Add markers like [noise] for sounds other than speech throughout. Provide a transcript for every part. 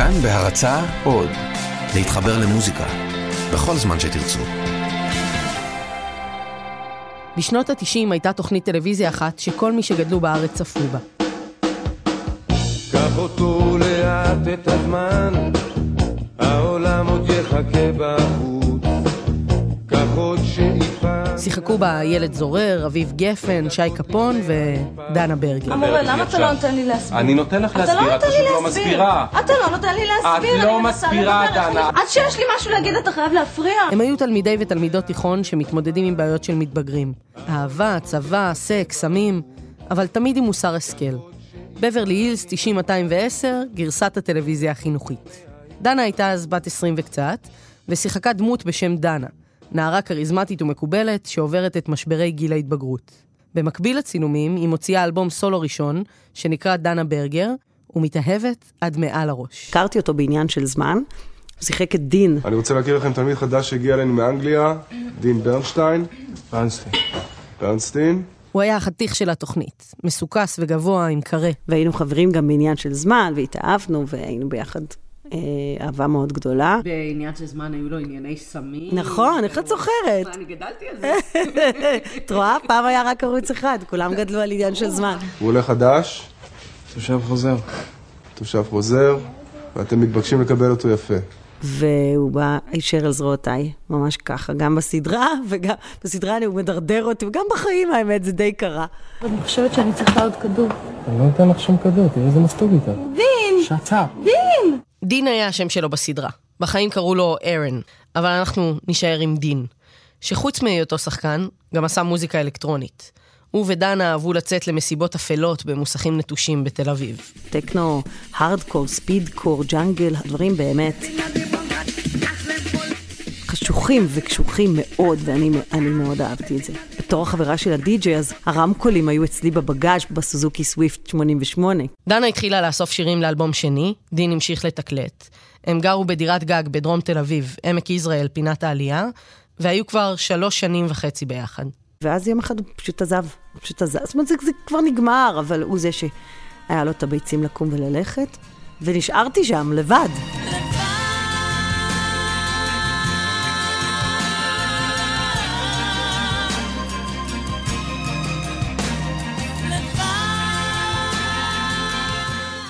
כאן בהרצה עוד, להתחבר למוזיקה, בכל זמן שתרצו. בשנות ה-90 הייתה תוכנית טלוויזיה אחת שכל מי שגדלו בארץ צפו בה. קח אותו לאט את הזמן, העולם עוד יחכה בחוץ. קח עוד שאיפה... שיחקו בה ילד זורר, אביב גפן, שי קפון ודנה ברגר. המורה, למה אתה לא נותן לי להסביר? אני נותן לך אתה לא להסביר, את פשוט לא. מסבירה. אתה לא נותן לי להסביר. את לא מסבירה, דנה. עד שיש לי משהו להגיד אתה חייב להפריע. הם היו תלמידי ותלמידות תיכון שמתמודדים עם בעיות של מתבגרים. אהבה, צבא, סקס, סמים, אבל תמיד עם מוסר השכל. בברלי הילס 90-210, גרסת הטלוויזיה החינוכית. דנה הייתה אז בת 20 וקצת, ושיחקה דמות בשם דנה, נערה כריזמטית ומקובלת שעוברת את משברי גיל ההתבגרות. במקביל לצילומים, היא מוציאה אלבום סולו ראשון, שנקרא דנה ברגר, ומתאהבת עד מעל הראש. הכרתי אותו בעניין של זמן, הוא שיחק את דין. אני רוצה להכיר לכם תלמיד חדש שהגיע אלינו מאנגליה, דין ברנשטיין. ברנסטיין. ברנסטיין. הוא היה החתיך של התוכנית, מסוכס וגבוה עם קרה. והיינו חברים גם בעניין של זמן, והתאהבנו, והיינו ביחד אהבה מאוד גדולה. בעניין של זמן היו לו ענייני סמים. נכון, איך את זוכרת? אני גדלתי על זה. [laughs] את רואה? פעם היה רק ערוץ אחד, כולם גדלו על עניין של זמן. הוא עולה חדש, תושב חוזר. תושב חוזר, ואתם מתבקשים לקבל אותו יפה. והוא בא הישר על זרועותיי, ממש ככה, גם בסדרה, וגם בסדרה הוא מדרדר אותי, וגם בחיים האמת, זה די קרה. אני חושבת שאני צריכה עוד כדור. אני לא נותן לך שום כדור, תראי איזה מסטוג איתה. דין! שצ"פ. דין היה השם שלו בסדרה. בחיים קראו לו ארן, אבל אנחנו נישאר עם דין. שחוץ מהיותו שחקן, גם עשה מוזיקה אלקטרונית. הוא ודנה אהבו לצאת למסיבות אפלות במוסכים נטושים בתל אביב. טכנו, הארדקור, ספידקור, ג'אנגל, הדברים באמת חשוכים וקשוחים מאוד, ואני אני מאוד אהבתי את זה. בתור החברה של הדי-ג'יי, אז הרמקולים היו אצלי בבגאז' בסוזוקי סוויפט 88. דנה התחילה לאסוף שירים לאלבום שני, דין המשיך לתקלט. הם גרו בדירת גג בדרום תל אביב, עמק יזרעאל, פינת העלייה, והיו כבר שלוש שנים וחצי ביחד. ואז יום אחד הוא פשוט עזב, פשוט עזב. זאת אומרת, זה, זה כבר נגמר, אבל הוא זה שהיה לו את הביצים לקום וללכת, ונשארתי שם לבד.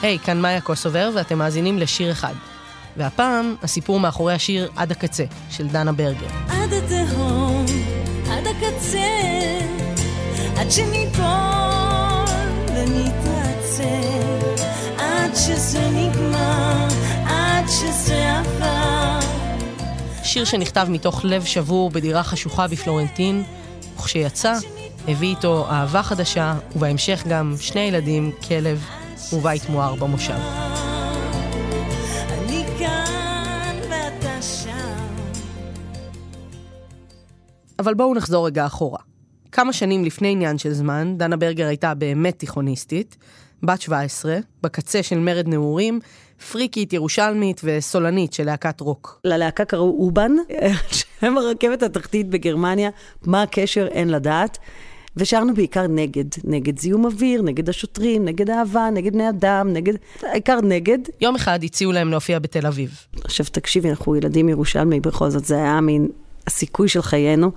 היי, כאן מאיה קוסובר, ואתם מאזינים לשיר אחד. והפעם, הסיפור מאחורי השיר עד הקצה, של דנה ברגר. עד התהום, עד הקצה, עד שניפול ונתרצה, עד שזה נגמר, עד שזה עבר. שיר שנכתב מתוך לב שבור בדירה חשוכה בפלורנטין, וכשיצא, הביא איתו אהבה חדשה, ובהמשך גם שני ילדים, כלב ובית מואר במושב. אני כאן ואתה שם. אבל בואו נחזור רגע אחורה. כמה שנים לפני עניין של זמן, דנה ברגר הייתה באמת תיכוניסטית, בת 17, בקצה של מרד נעורים, פריקית ירושלמית וסולנית של להקת רוק. ללהקה קראו אובן, [laughs] שהם הרכבת התחתית בגרמניה, מה הקשר אין לדעת. ושרנו בעיקר נגד, נגד זיהום אוויר, נגד השוטרים, נגד אהבה, נגד בני אדם, נגד... העיקר נגד. יום אחד הציעו להם להופיע בתל אביב. עכשיו תקשיבי, אנחנו ילדים ירושלמי, בכל זאת זה היה מין הסיכוי של חיינו.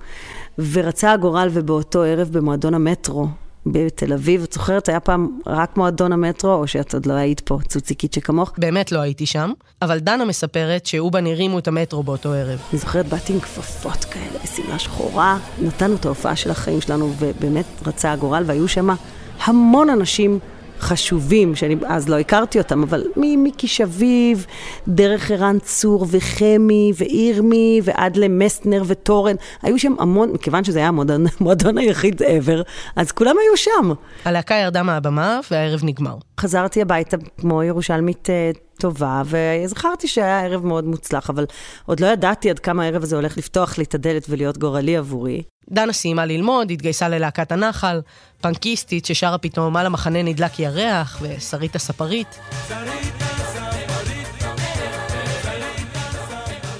ורצה הגורל ובאותו ערב במועדון המטרו בתל אביב, את זוכרת, היה פעם רק מועדון המטרו, או שאת עוד לא היית פה, צוציקית שכמוך? באמת לא הייתי שם, אבל דנה מספרת שאובן הרימו את המטרו באותו ערב. אני זוכרת, באתי עם כפפות כאלה, בשמלה שחורה. נתנו את ההופעה של החיים שלנו, ובאמת רצה הגורל, והיו שם המון אנשים חשובים, שאני אז לא הכרתי אותם, אבל ממיקי שביב, דרך ערן צור וחמי ואירמי, ועד למסטנר וטורן, היו שם המון, מכיוון שזה היה המועדון, [laughs] המועדון היחיד ever, אז כולם היו שם. הלהקה ירדה מהבמה והערב נגמר. חזרתי הביתה כמו ירושלמית אה, טובה, וזכרתי שהיה ערב מאוד מוצלח, אבל עוד לא ידעתי עד כמה הערב הזה הולך לפתוח לי את הדלת ולהיות גורלי עבורי. דנה סיימה ללמוד, התגייסה ללהקת הנחל, פנקיסטית ששרה פתאום על המחנה נדלק ירח, ושרית הספרית.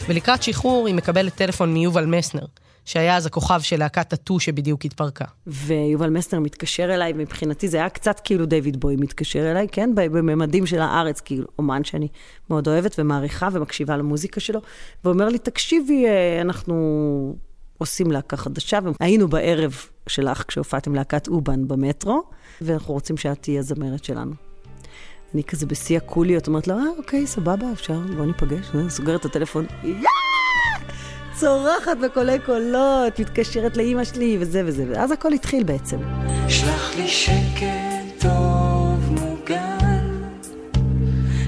ולקראת שחרור היא מקבלת טלפון מיובל מסנר, שהיה אז הכוכב של להקת הטו שבדיוק התפרקה. ויובל מסטר מתקשר אליי, מבחינתי זה היה קצת כאילו דיוויד בוי מתקשר אליי, כן? בממדים של הארץ, כאילו, אומן שאני מאוד אוהבת ומעריכה ומקשיבה למוזיקה שלו, ואומר לי, תקשיבי, אה, אנחנו עושים להקה חדשה, והיינו בערב שלך כשהופעת עם להקת אובן במטרו, ואנחנו רוצים שאת תהיי הזמרת שלנו. אני כזה בשיא הקוליות, אומרת לו, אה, אוקיי, סבבה, אפשר, בוא ניפגש. סוגרת את הטלפון! צורחת בקולי קולות, מתקשרת לאימא שלי, וזה וזה, ואז הכל התחיל בעצם. שלח לי שקט טוב מוגן,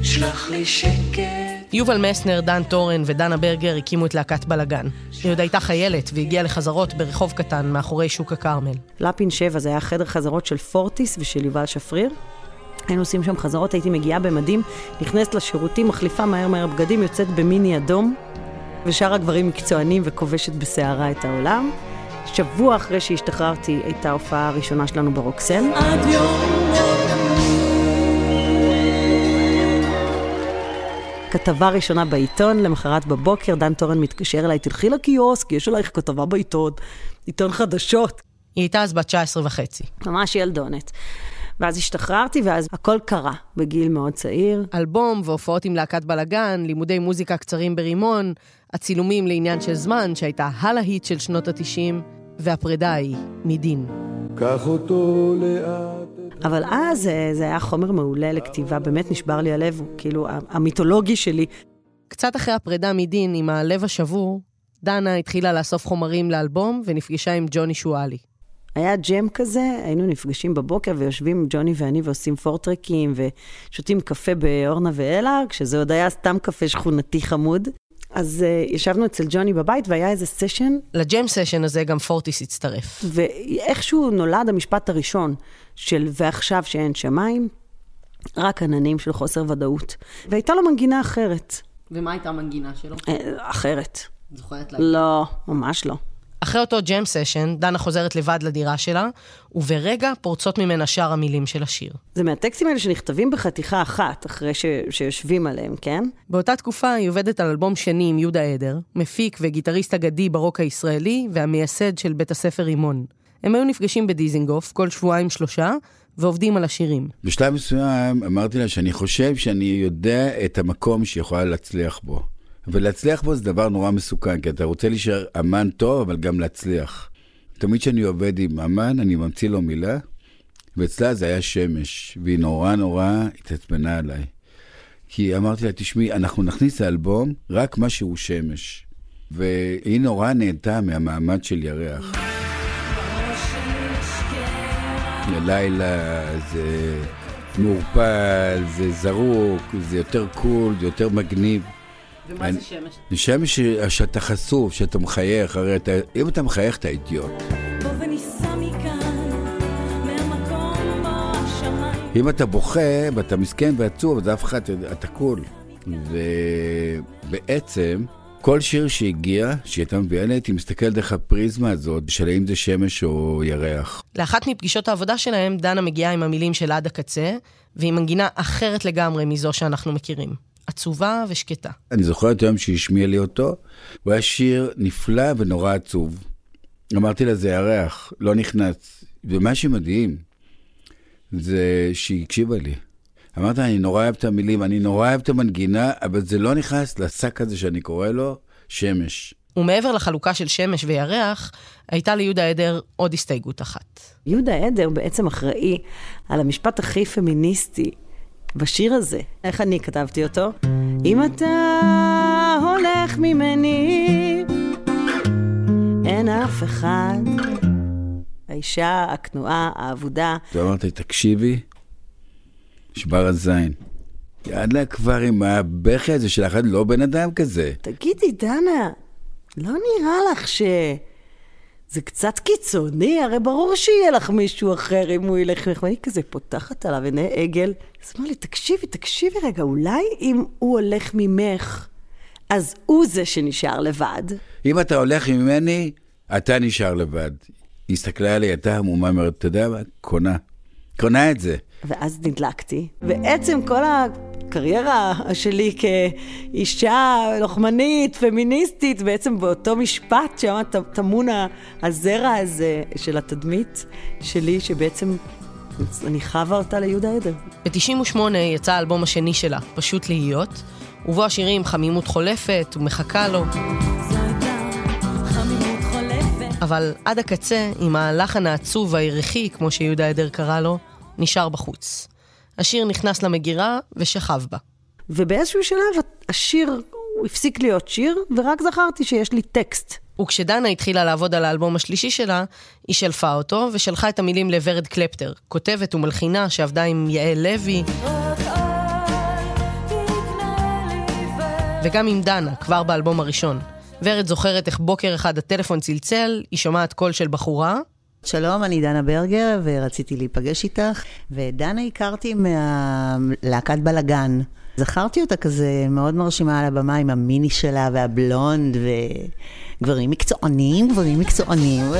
שלח לי שקט... יובל מסנר, דן טורן ודנה ברגר הקימו את להקת בלאגן. היא עוד הייתה חיילת והגיעה לחזרות ברחוב קטן מאחורי שוק הכרמל. לפין 7 זה היה חדר חזרות של פורטיס ושל יובל שפריר. היינו עושים שם חזרות, הייתי מגיעה במדים, נכנסת לשירותים, מחליפה מהר מהר בגדים, יוצאת במיני אדום, ושאר הגברים מקצוענים וכובשת בסערה את העולם. שבוע אחרי שהשתחררתי הייתה ההופעה הראשונה שלנו ברוקסל. עד יום כתבה ראשונה בעיתון, למחרת בבוקר, דן טורן מתקשר אליי, תלכי לקיוסק, יש עלייך כתבה בעיתון, עיתון חדשות. היא הייתה אז בת 19 וחצי. ממש ילדונת. ואז השתחררתי, ואז הכל קרה בגיל מאוד צעיר. אלבום והופעות עם להקת בלאגן, לימודי מוזיקה קצרים ברימון, הצילומים לעניין של זמן, שהייתה הלהיט של שנות ה-90, והפרידה ההיא, מדין. קח אותו לאט. אבל אז זה היה חומר מעולה לכתיבה, באמת נשבר לי הלב, כאילו, המיתולוגי שלי. קצת אחרי הפרידה מדין עם הלב השבור, דנה התחילה לאסוף חומרים לאלבום ונפגשה עם ג'וני שואלי. היה ג'ם כזה, היינו נפגשים בבוקר ויושבים ג'וני ואני ועושים פורטרקים ושותים קפה באורנה ואלה, כשזה עוד היה סתם קפה שכונתי חמוד. אז uh, ישבנו אצל ג'וני בבית והיה איזה סשן. לג'ם סשן הזה גם פורטיס הצטרף. ואיכשהו נולד המשפט הראשון של ועכשיו שאין שמיים, רק עננים של חוסר ודאות. והייתה לו מנגינה אחרת. ומה הייתה המנגינה שלו? אה, אחרת. זוכרת להגיד? לא, ממש לא. אחרי אותו ג'ם סשן, דנה חוזרת לבד לדירה שלה, וברגע פורצות ממנה שאר המילים של השיר. זה מהטקסטים האלה שנכתבים בחתיכה אחת, אחרי ש... שיושבים עליהם, כן? באותה תקופה היא עובדת על אלבום שני עם יהודה עדר, מפיק וגיטריסט אגדי ברוק הישראלי, והמייסד של בית הספר רימון. הם היו נפגשים בדיזינגוף כל שבועיים-שלושה, ועובדים על השירים. בשלב מסוים אמרתי לה שאני חושב שאני יודע את המקום שהיא יכולה להצליח בו. ולהצליח בו זה דבר נורא מסוכן, כי אתה רוצה להישאר אמן טוב, אבל גם להצליח. תמיד כשאני עובד עם אמן, אני ממציא לו מילה, ואצלה זה היה שמש, והיא נורא נורא התעצבנה עליי. כי אמרתי לה, תשמעי, אנחנו נכניס לאלבום רק מה שהוא שמש. והיא נורא נהנתה מהמעמד של ירח. לילה זה מעורפל, זה זרוק, זה יותר קול, זה יותר מגניב. ומה זה שמש? זה שמש שאתה חשוף, שאתה מחייך, הרי אתה, אם אתה מחייך אתה אידיוט. אם אתה בוכה ואתה מסכן ועצוב, אז אף אחד, אתה קול. ובעצם, כל שיר שהגיע, שהיא הייתה מביאה לי, הייתי מסתכל דרך הפריזמה הזאת, של האם זה שמש או ירח. לאחת מפגישות העבודה שלהם, דנה מגיעה עם המילים של עד הקצה, והיא מנגינה אחרת לגמרי מזו שאנחנו מכירים. עצובה ושקטה. אני זוכר את היום שהיא השמיעה לי אותו, הוא היה שיר נפלא ונורא עצוב. אמרתי לה, זה ירח, לא נכנס. ומה שמדהים, זה שהיא הקשיבה לי. אמרת, אני נורא אוהב את המילים, אני נורא אוהב את המנגינה, אבל זה לא נכנס לשק הזה שאני קורא לו שמש. ומעבר לחלוקה של שמש וירח, הייתה ליהודה עדר עוד הסתייגות אחת. יהודה עדר בעצם אחראי על המשפט הכי פמיניסטי בשיר הזה. איך אני כתבתי אותו? אם אתה הולך ממני, אין אף אחד. האישה, הכנועה, האבודה. ואמרתי, תקשיבי, נשבר הזין. יאללה כבר עם הבכי הזה של אחד, לא בן אדם כזה. תגידי, דנה, לא נראה לך ש... זה קצת קיצוני, הרי ברור שיהיה לך מישהו אחר אם הוא ילך ממך. ואני כזה פותחת עליו עיני עגל. אז אמר לי, תקשיבי, תקשיבי רגע, אולי אם הוא הולך ממך, אז הוא זה שנשאר לבד. אם אתה הולך ממני, אתה נשאר לבד. היא הסתכלה עליי, הייתה המומה, אומרת, אתה יודע מה? קונה. קונה את זה. ואז נדלקתי. בעצם כל הקריירה שלי כאישה לוחמנית, פמיניסטית, בעצם באותו משפט שם טמון הזרע הזה של התדמית שלי, שבעצם אני חווה אותה ליהודה עדר. ב-98 יצא האלבום השני שלה, פשוט להיות, ובו השירים חמימות חולפת ומחכה לו. אבל עד הקצה, עם הלחן העצוב והירחי, כמו שיהודה עדר קרא לו, נשאר בחוץ. השיר נכנס למגירה ושכב בה. ובאיזשהו שלב השיר, הוא הפסיק להיות שיר, ורק זכרתי שיש לי טקסט. וכשדנה התחילה לעבוד על האלבום השלישי שלה, היא שלפה אותו ושלחה את המילים לוורד קלפטר, כותבת ומלחינה שעבדה עם יעל לוי. וגם עם דנה, כבר באלבום הראשון. ורד זוכרת איך בוקר אחד הטלפון צלצל, היא שומעת קול של בחורה. שלום, אני דנה ברגר, ורציתי להיפגש איתך. ודנה הכרתי מהלהקת בלאגן. זכרתי אותה כזה מאוד מרשימה על הבמה עם המיני שלה והבלונד, וגברים מקצוענים, גברים מקצוענים. [laughs]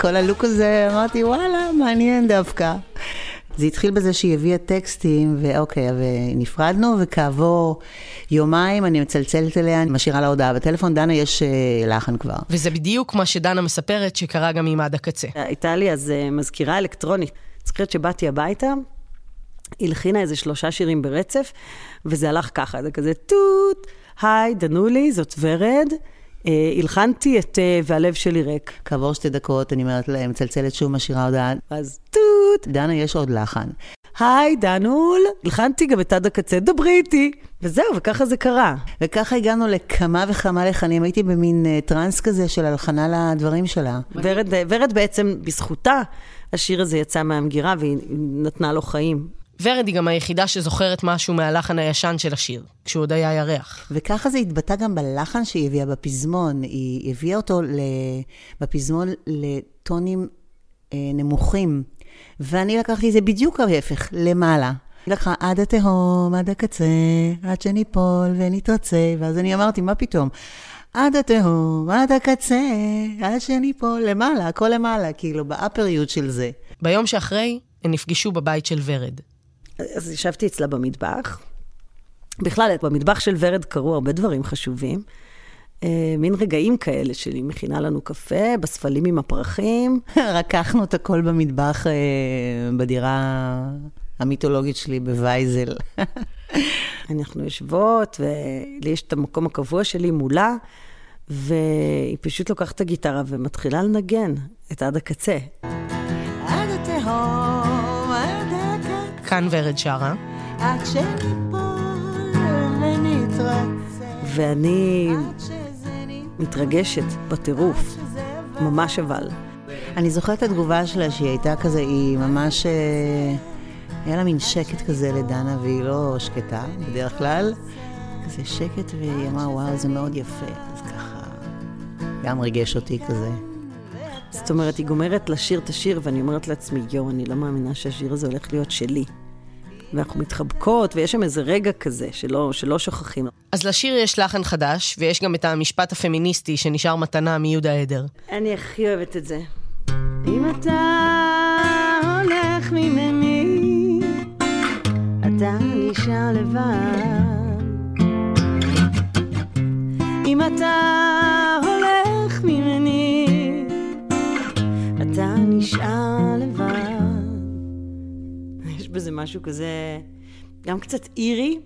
כל הלוק הזה, אמרתי, וואלה, מעניין דווקא. זה התחיל בזה שהיא הביאה טקסטים, ואוקיי, ונפרדנו, וכעבור יומיים אני מצלצלת אליה, אני משאירה לה הודעה בטלפון, דנה, יש uh, לחן כבר. וזה בדיוק מה שדנה מספרת שקרה גם עם עד הקצה. הייתה לי אז uh, מזכירה אלקטרונית. זוכרת שבאתי הביתה, הלחינה איזה שלושה שירים ברצף, וזה הלך ככה, זה כזה טוט, היי, דנולי, זאת ורד. אה, הלחנתי את אה, והלב שלי ריק. כעבור שתי דקות אני אומרת להם, מצלצלת שוב, משאירה הודעה, אז טוט. דנה, יש עוד לחן. היי, דנול, הלחנתי גם את עד הקצה, דברי איתי. וזהו, וככה זה קרה. וככה הגענו לכמה וכמה לחנים. הייתי במין uh, טראנס כזה של הלחנה לדברים שלה. ורד, ורד בעצם, בזכותה, השיר הזה יצא מהמגירה והיא נתנה לו חיים. ורד היא גם היחידה שזוכרת משהו מהלחן הישן של השיר, כשהוא עוד היה ירח. וככה זה התבטא גם בלחן שהיא הביאה בפזמון. היא הביאה אותו בפזמון לטונים אה, נמוכים. ואני לקחתי את זה בדיוק ההפך, למעלה. היא לקחה עד התהום, עד הקצה, עד שניפול ונתרצה, ואז אני אמרתי, מה פתאום? עד התהום, עד הקצה, עד שניפול, למעלה, הכל למעלה, כאילו, באפריות של זה. ביום שאחרי, הם נפגשו בבית של ורד. אז ישבתי אצלה במטבח. בכלל, במטבח של ורד קרו הרבה דברים חשובים. אה, מין רגעים כאלה שלי, מכינה לנו קפה, בספלים עם הפרחים. [laughs] רקחנו את הכל במטבח אה, בדירה המיתולוגית שלי בווייזל. [laughs] אנחנו יושבות, ולי יש את המקום הקבוע שלי מולה, והיא פשוט לוקחת את הגיטרה ומתחילה לנגן את עד הקצה. כאן ורד שרה. ואני מתרגשת בטירוף, ממש אבל. אני זוכרת את התגובה שלה שהיא הייתה כזה, היא ממש... אה, היה לה מין שקט כזה לדנה, והיא לא שקטה בדרך כלל. כזה שקט, והיא אמרה, וואו, זה מאוד יפה. אז ככה, גם ריגש אותי כזה. זאת אומרת, היא גומרת לשיר את השיר, ואני אומרת לעצמי, יואו, אני לא מאמינה שהשיר הזה הולך להיות שלי. ואנחנו מתחבקות, ויש שם איזה רגע כזה שלא, שלא שוכחים. אז לשיר יש לחן חדש, ויש גם את המשפט הפמיניסטי שנשאר מתנה מיהודה עדר. אני הכי אוהבת את זה. אם אתה הולך ממני, אתה נשאר לבד. אם אתה משהו כזה, גם קצת אירי,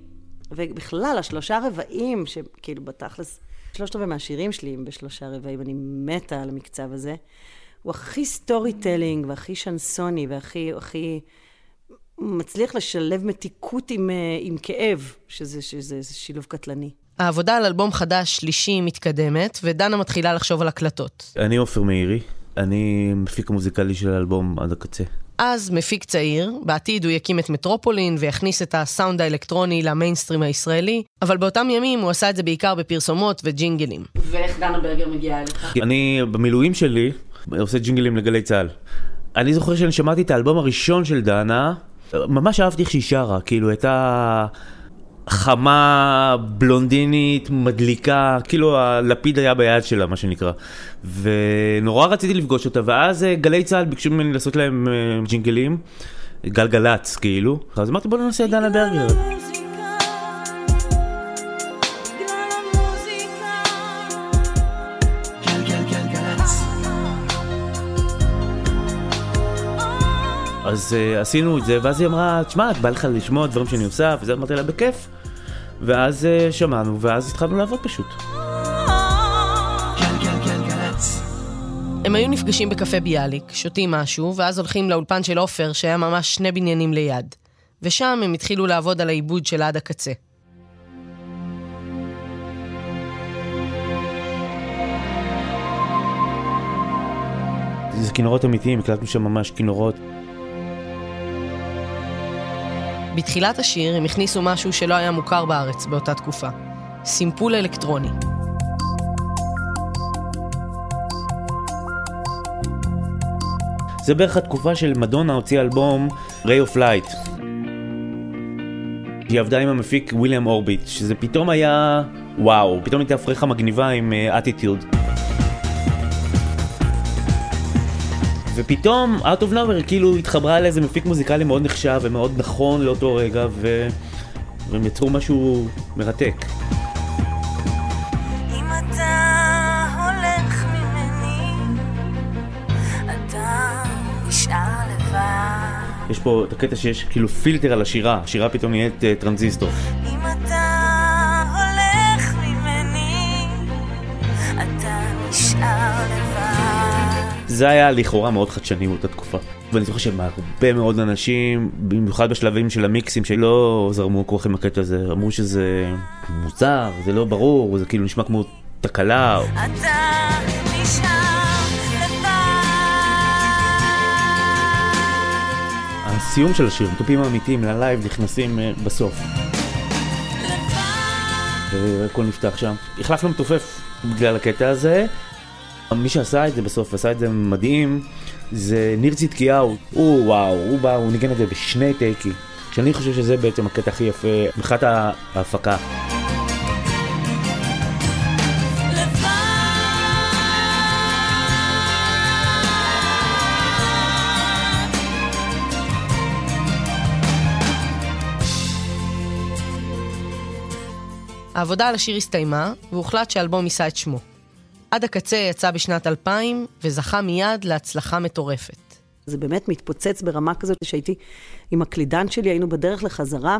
ובכלל, השלושה רבעים, שכאילו בתכלס, שלושת רבעי מהשירים שלי הם בשלושה רבעים, אני מתה על המקצב הזה. הוא הכי storytelling, והכי שנסוני, והכי הכי מצליח לשלב מתיקות עם, אה, עם כאב, שזה, שזה, שזה שילוב קטלני. העבודה על אלבום חדש שלישי מתקדמת, ודנה מתחילה לחשוב על הקלטות. אני עופר מאירי, אני מפיק המוזיקלי של האלבום עד הקצה. אז מפיק צעיר, בעתיד הוא יקים את מטרופולין ויכניס את הסאונד האלקטרוני למיינסטרים הישראלי, אבל באותם ימים הוא עשה את זה בעיקר בפרסומות וג'ינגלים. ואיך דנה ברגר מגיעה אליך? אני במילואים שלי עושה ג'ינגלים לגלי צה"ל. אני זוכר שאני שמעתי את האלבום הראשון של דנה, ממש אהבתי איך שהיא שרה, כאילו הייתה חמה, בלונדינית, מדליקה, כאילו הלפיד היה ביד שלה, מה שנקרא. ונורא רציתי לפגוש אותה, ואז אה, גלי צה"ל ביקשו ממני לעשות להם אה, ג'ינגלים, גלגלצ כאילו, אז אמרתי בוא ננסה את דנה ברגר. אז uh, עשינו את זה, ואז היא אמרה, תשמע, את בא לך לשמוע דברים שאני עושה, וזה אמרתי לה, בכיף. ואז uh, שמענו, ואז התחלנו לעבוד פשוט. הם היו נפגשים בקפה ביאליק, שותים משהו, ואז הולכים לאולפן של עופר, שהיה ממש שני בניינים ליד. ושם הם התחילו לעבוד על העיבוד של עד הקצה. זה כינורות אמיתיים, הקלטנו שם ממש כינורות. בתחילת השיר הם הכניסו משהו שלא היה מוכר בארץ באותה תקופה. סימפול אלקטרוני. זה בערך התקופה של מדונה הוציאה אלבום Ray of Light. היא עבדה עם המפיק וויליאם אורביט, שזה פתאום היה וואו, פתאום הייתה פרחה מגניבה עם אטיטיוד. Uh, ופתאום, Out of Nowhere כאילו התחברה לאיזה מפיק מוזיקלי מאוד נחשב ומאוד נכון לאותו רגע, ו... והם יצרו משהו מרתק. יש פה את הקטע שיש כאילו פילטר על השירה, השירה פתאום נהיית uh, טרנזיסטור. זה היה לכאורה מאוד חדשני באותה תקופה. ואני זוכר שהרבה מאוד אנשים, במיוחד בשלבים של המיקסים שלא זרמו כל כך עם הקטע הזה, אמרו שזה מוזר, זה לא ברור, זה כאילו נשמע כמו תקלה. אתה נשאר הסיום של השיר, תופים האמיתיים ללייב נכנסים uh, בסוף. והכל נפתח שם. החלפנו מתופף בגלל הקטע הזה. מי שעשה את זה בסוף, עשה את זה מדהים, זה ניר צדקיהו. הוא וואו, הוא בא, הוא ניגן את זה בשני טייקים. שאני חושב שזה בעצם הקטע הכי יפה מבחינת ההפקה. העבודה על השיר הסתיימה, והוחלט שהאלבום יישא את שמו. עד הקצה יצא בשנת 2000, וזכה מיד להצלחה מטורפת. זה באמת מתפוצץ ברמה כזאת שהייתי עם הקלידן שלי, היינו בדרך לחזרה,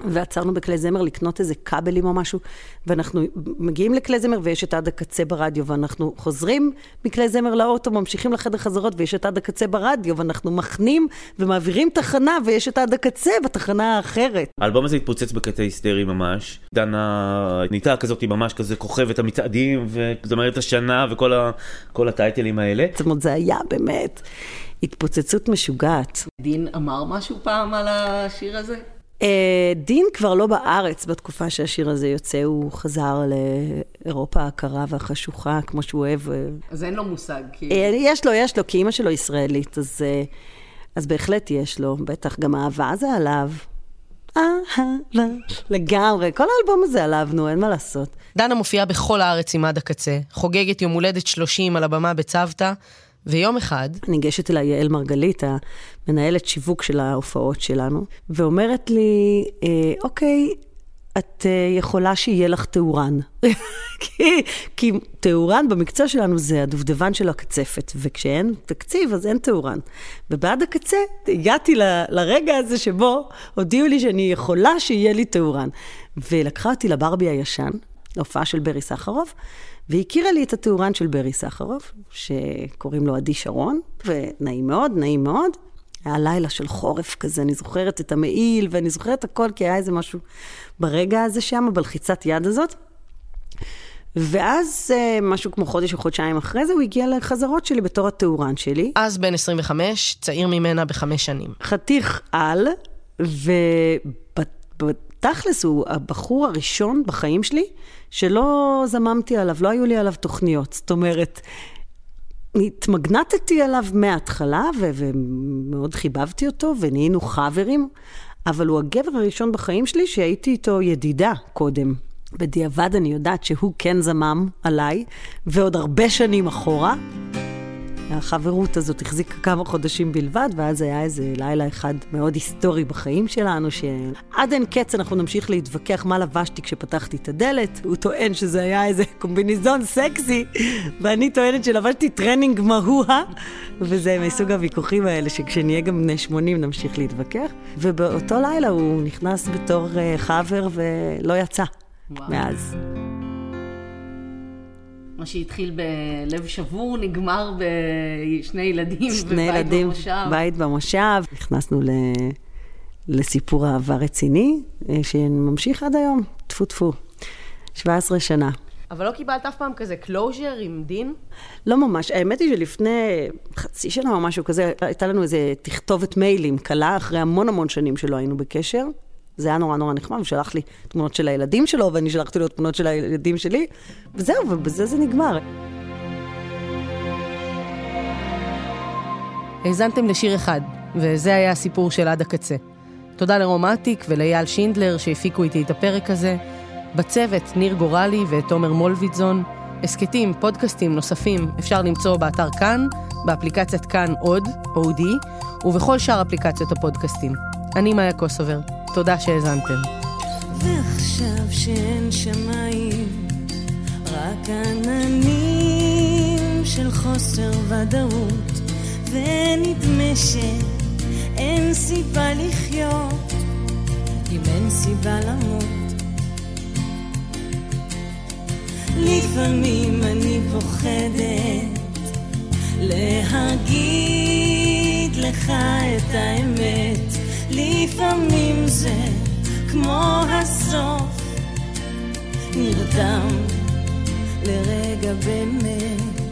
ועצרנו בכלי זמר לקנות איזה כבלים או משהו, ואנחנו מגיעים לכלי זמר ויש את עד הקצה ברדיו, ואנחנו חוזרים מכלי זמר לאוטו, ממשיכים לחדר חזרות ויש את עד הקצה ברדיו, ואנחנו מחנים ומעבירים תחנה ויש את עד הקצה בתחנה האחרת. האלבום הזה התפוצץ בקטע היסטרי ממש. דנה נהייתה כזאת ממש כזה כוכבת המצעדים וזמרת השנה וכל ה, כל הטייטלים האלה. זאת אומרת, זה היה באמת התפוצצות משוגעת. דין אמר משהו פעם על השיר הזה? אה, דין כבר לא בארץ בתקופה שהשיר הזה יוצא, הוא חזר לאירופה הקרה והחשוכה, כמו שהוא אוהב. אה. אז אין לו מושג, כאילו. יש לו, יש לו, כי אימא שלו ישראלית, אז, אז בהחלט יש לו, בטח גם אהבה זה עליו. אהבה, לגמרי, כל האלבום הזה עליו, נו, אין מה לעשות. דנה מופיעה בכל הארץ עם עד הקצה, חוגגת יום הולדת 30 על הבמה בצוותא, ויום אחד... ניגשת אליי יעל מרגלית, המנהלת שיווק של ההופעות שלנו, ואומרת לי, אה, אוקיי, את אה, יכולה שיהיה לך תאורן. [laughs] כי, כי תאורן במקצוע שלנו זה הדובדבן של הקצפת, וכשאין תקציב אז אין תאורן. ובעד הקצה הגעתי ל, לרגע הזה שבו הודיעו לי שאני יכולה שיהיה לי תאורן. ולקחה אותי לברבי הישן, להופעה של ברי סחרוף, והיא הכירה לי את התאורן של ברי סחרוף, שקוראים לו עדי שרון, ונעים מאוד, נעים מאוד. היה לילה של חורף כזה, אני זוכרת את המעיל, ואני זוכרת הכל, כי היה איזה משהו ברגע הזה שם, בלחיצת יד הזאת. ואז, אה, משהו כמו חודש או חודשיים אחרי זה, הוא הגיע לחזרות שלי בתור התאורן שלי. אז בן 25, צעיר ממנה בחמש שנים. חתיך על, ובתכלס הוא הבחור הראשון בחיים שלי שלא זממתי עליו, לא היו לי עליו תוכניות. זאת אומרת, התמגנטתי עליו מההתחלה, ו- ומאוד חיבבתי אותו, ונהיינו חברים, אבל הוא הגבר הראשון בחיים שלי שהייתי איתו ידידה קודם. בדיעבד אני יודעת שהוא כן זמם עליי, ועוד הרבה שנים אחורה. החברות הזאת החזיקה כמה חודשים בלבד, ואז היה איזה לילה אחד מאוד היסטורי בחיים שלנו, שעד אין קץ אנחנו נמשיך להתווכח מה לבשתי כשפתחתי את הדלת. הוא טוען שזה היה איזה קומביניזון סקסי, ואני טוענת שלבשתי טרנינג מהוה, וזה מסוג הוויכוחים האלה, שכשנהיה גם בני 80 נמשיך להתווכח. ובאותו לילה הוא נכנס בתור אה, חבר ולא יצא וואו. מאז. מה שהתחיל בלב שבור, נגמר בשני ילדים שני ילדים, במושב. בית במושב. נכנסנו ל... לסיפור אהבה רציני, אה, שממשיך עד היום, טפו טפו. 17 שנה. אבל לא קיבלת אף פעם כזה closure עם דין? לא ממש. האמת היא שלפני חצי שנה או משהו כזה, הייתה לנו איזה תכתובת מיילים קלה, אחרי המון המון שנים שלא היינו בקשר. זה היה נורא נורא נחמד, הוא שלח לי תמונות של הילדים שלו, ואני שלחתי לו תמונות של הילדים שלי, וזהו, ובזה זה נגמר. האזנתם לשיר אחד, וזה היה הסיפור של עד הקצה. תודה לרומטיק ולאייל שינדלר שהפיקו איתי את הפרק הזה. בצוות ניר גורלי ותומר מולביטזון. הסכתים, פודקאסטים נוספים אפשר למצוא באתר כאן, באפליקציית כאן עוד, אודי, ובכל שאר אפליקציות הפודקאסטים. אני מאיה קוסובר. תודה שהאזנתם. ועכשיו שאין שמיים, רק עננים של חוסר ודאות, ונדמה שאין סיבה לחיות, אם אין סיבה למות. לפעמים אני פוחדת להגיד לך את האמת. לפעמים זה כמו הסוף, נרדם לרגע באמת,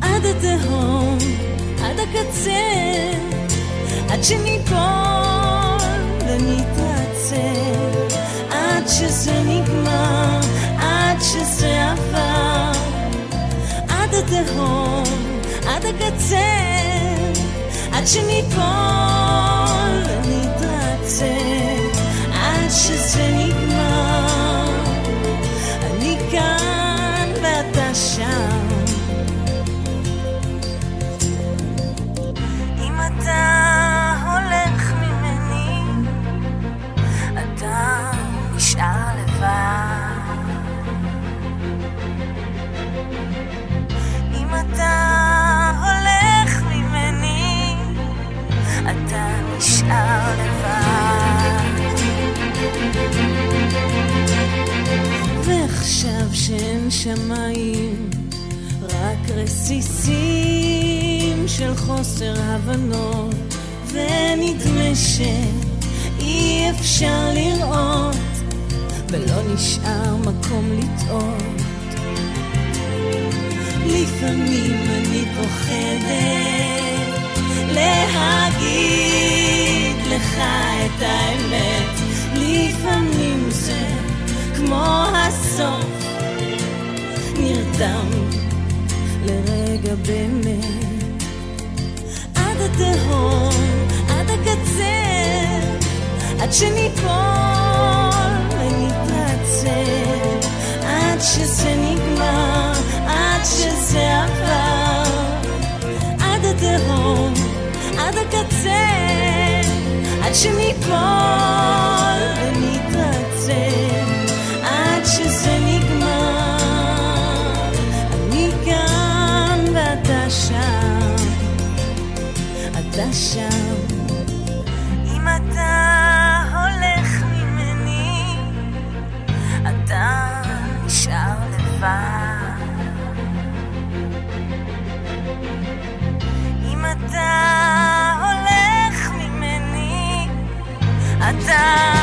עד התהום, עד הקצה, עד שניפול ונתרצה, עד שזה נגמר, עד שזה עבר, עד התהום, עד הקצה, עד שניפול ונתרצה עד שזה נגמר. אני כאן ואתה שם. אם אתה הולך ממני, אתה נשאר לבד. אם אתה הולך ממני, אתה נשאר לבד. ועכשיו שאין שמיים, רק רסיסים של חוסר הבנות, ונדמה שאי אפשר לראות, ולא נשאר מקום לטעות. לפעמים אני פוחדת להגיד לך את האמת, לפעמים זה כמו הסוף, נרדם לרגע באמת, עד התהום, עד הקצה, עד שניפול ונתרצה, עד שזה נגמר, עד שזה עבר, עד התהום, עד הקצה, עד שניפול אתה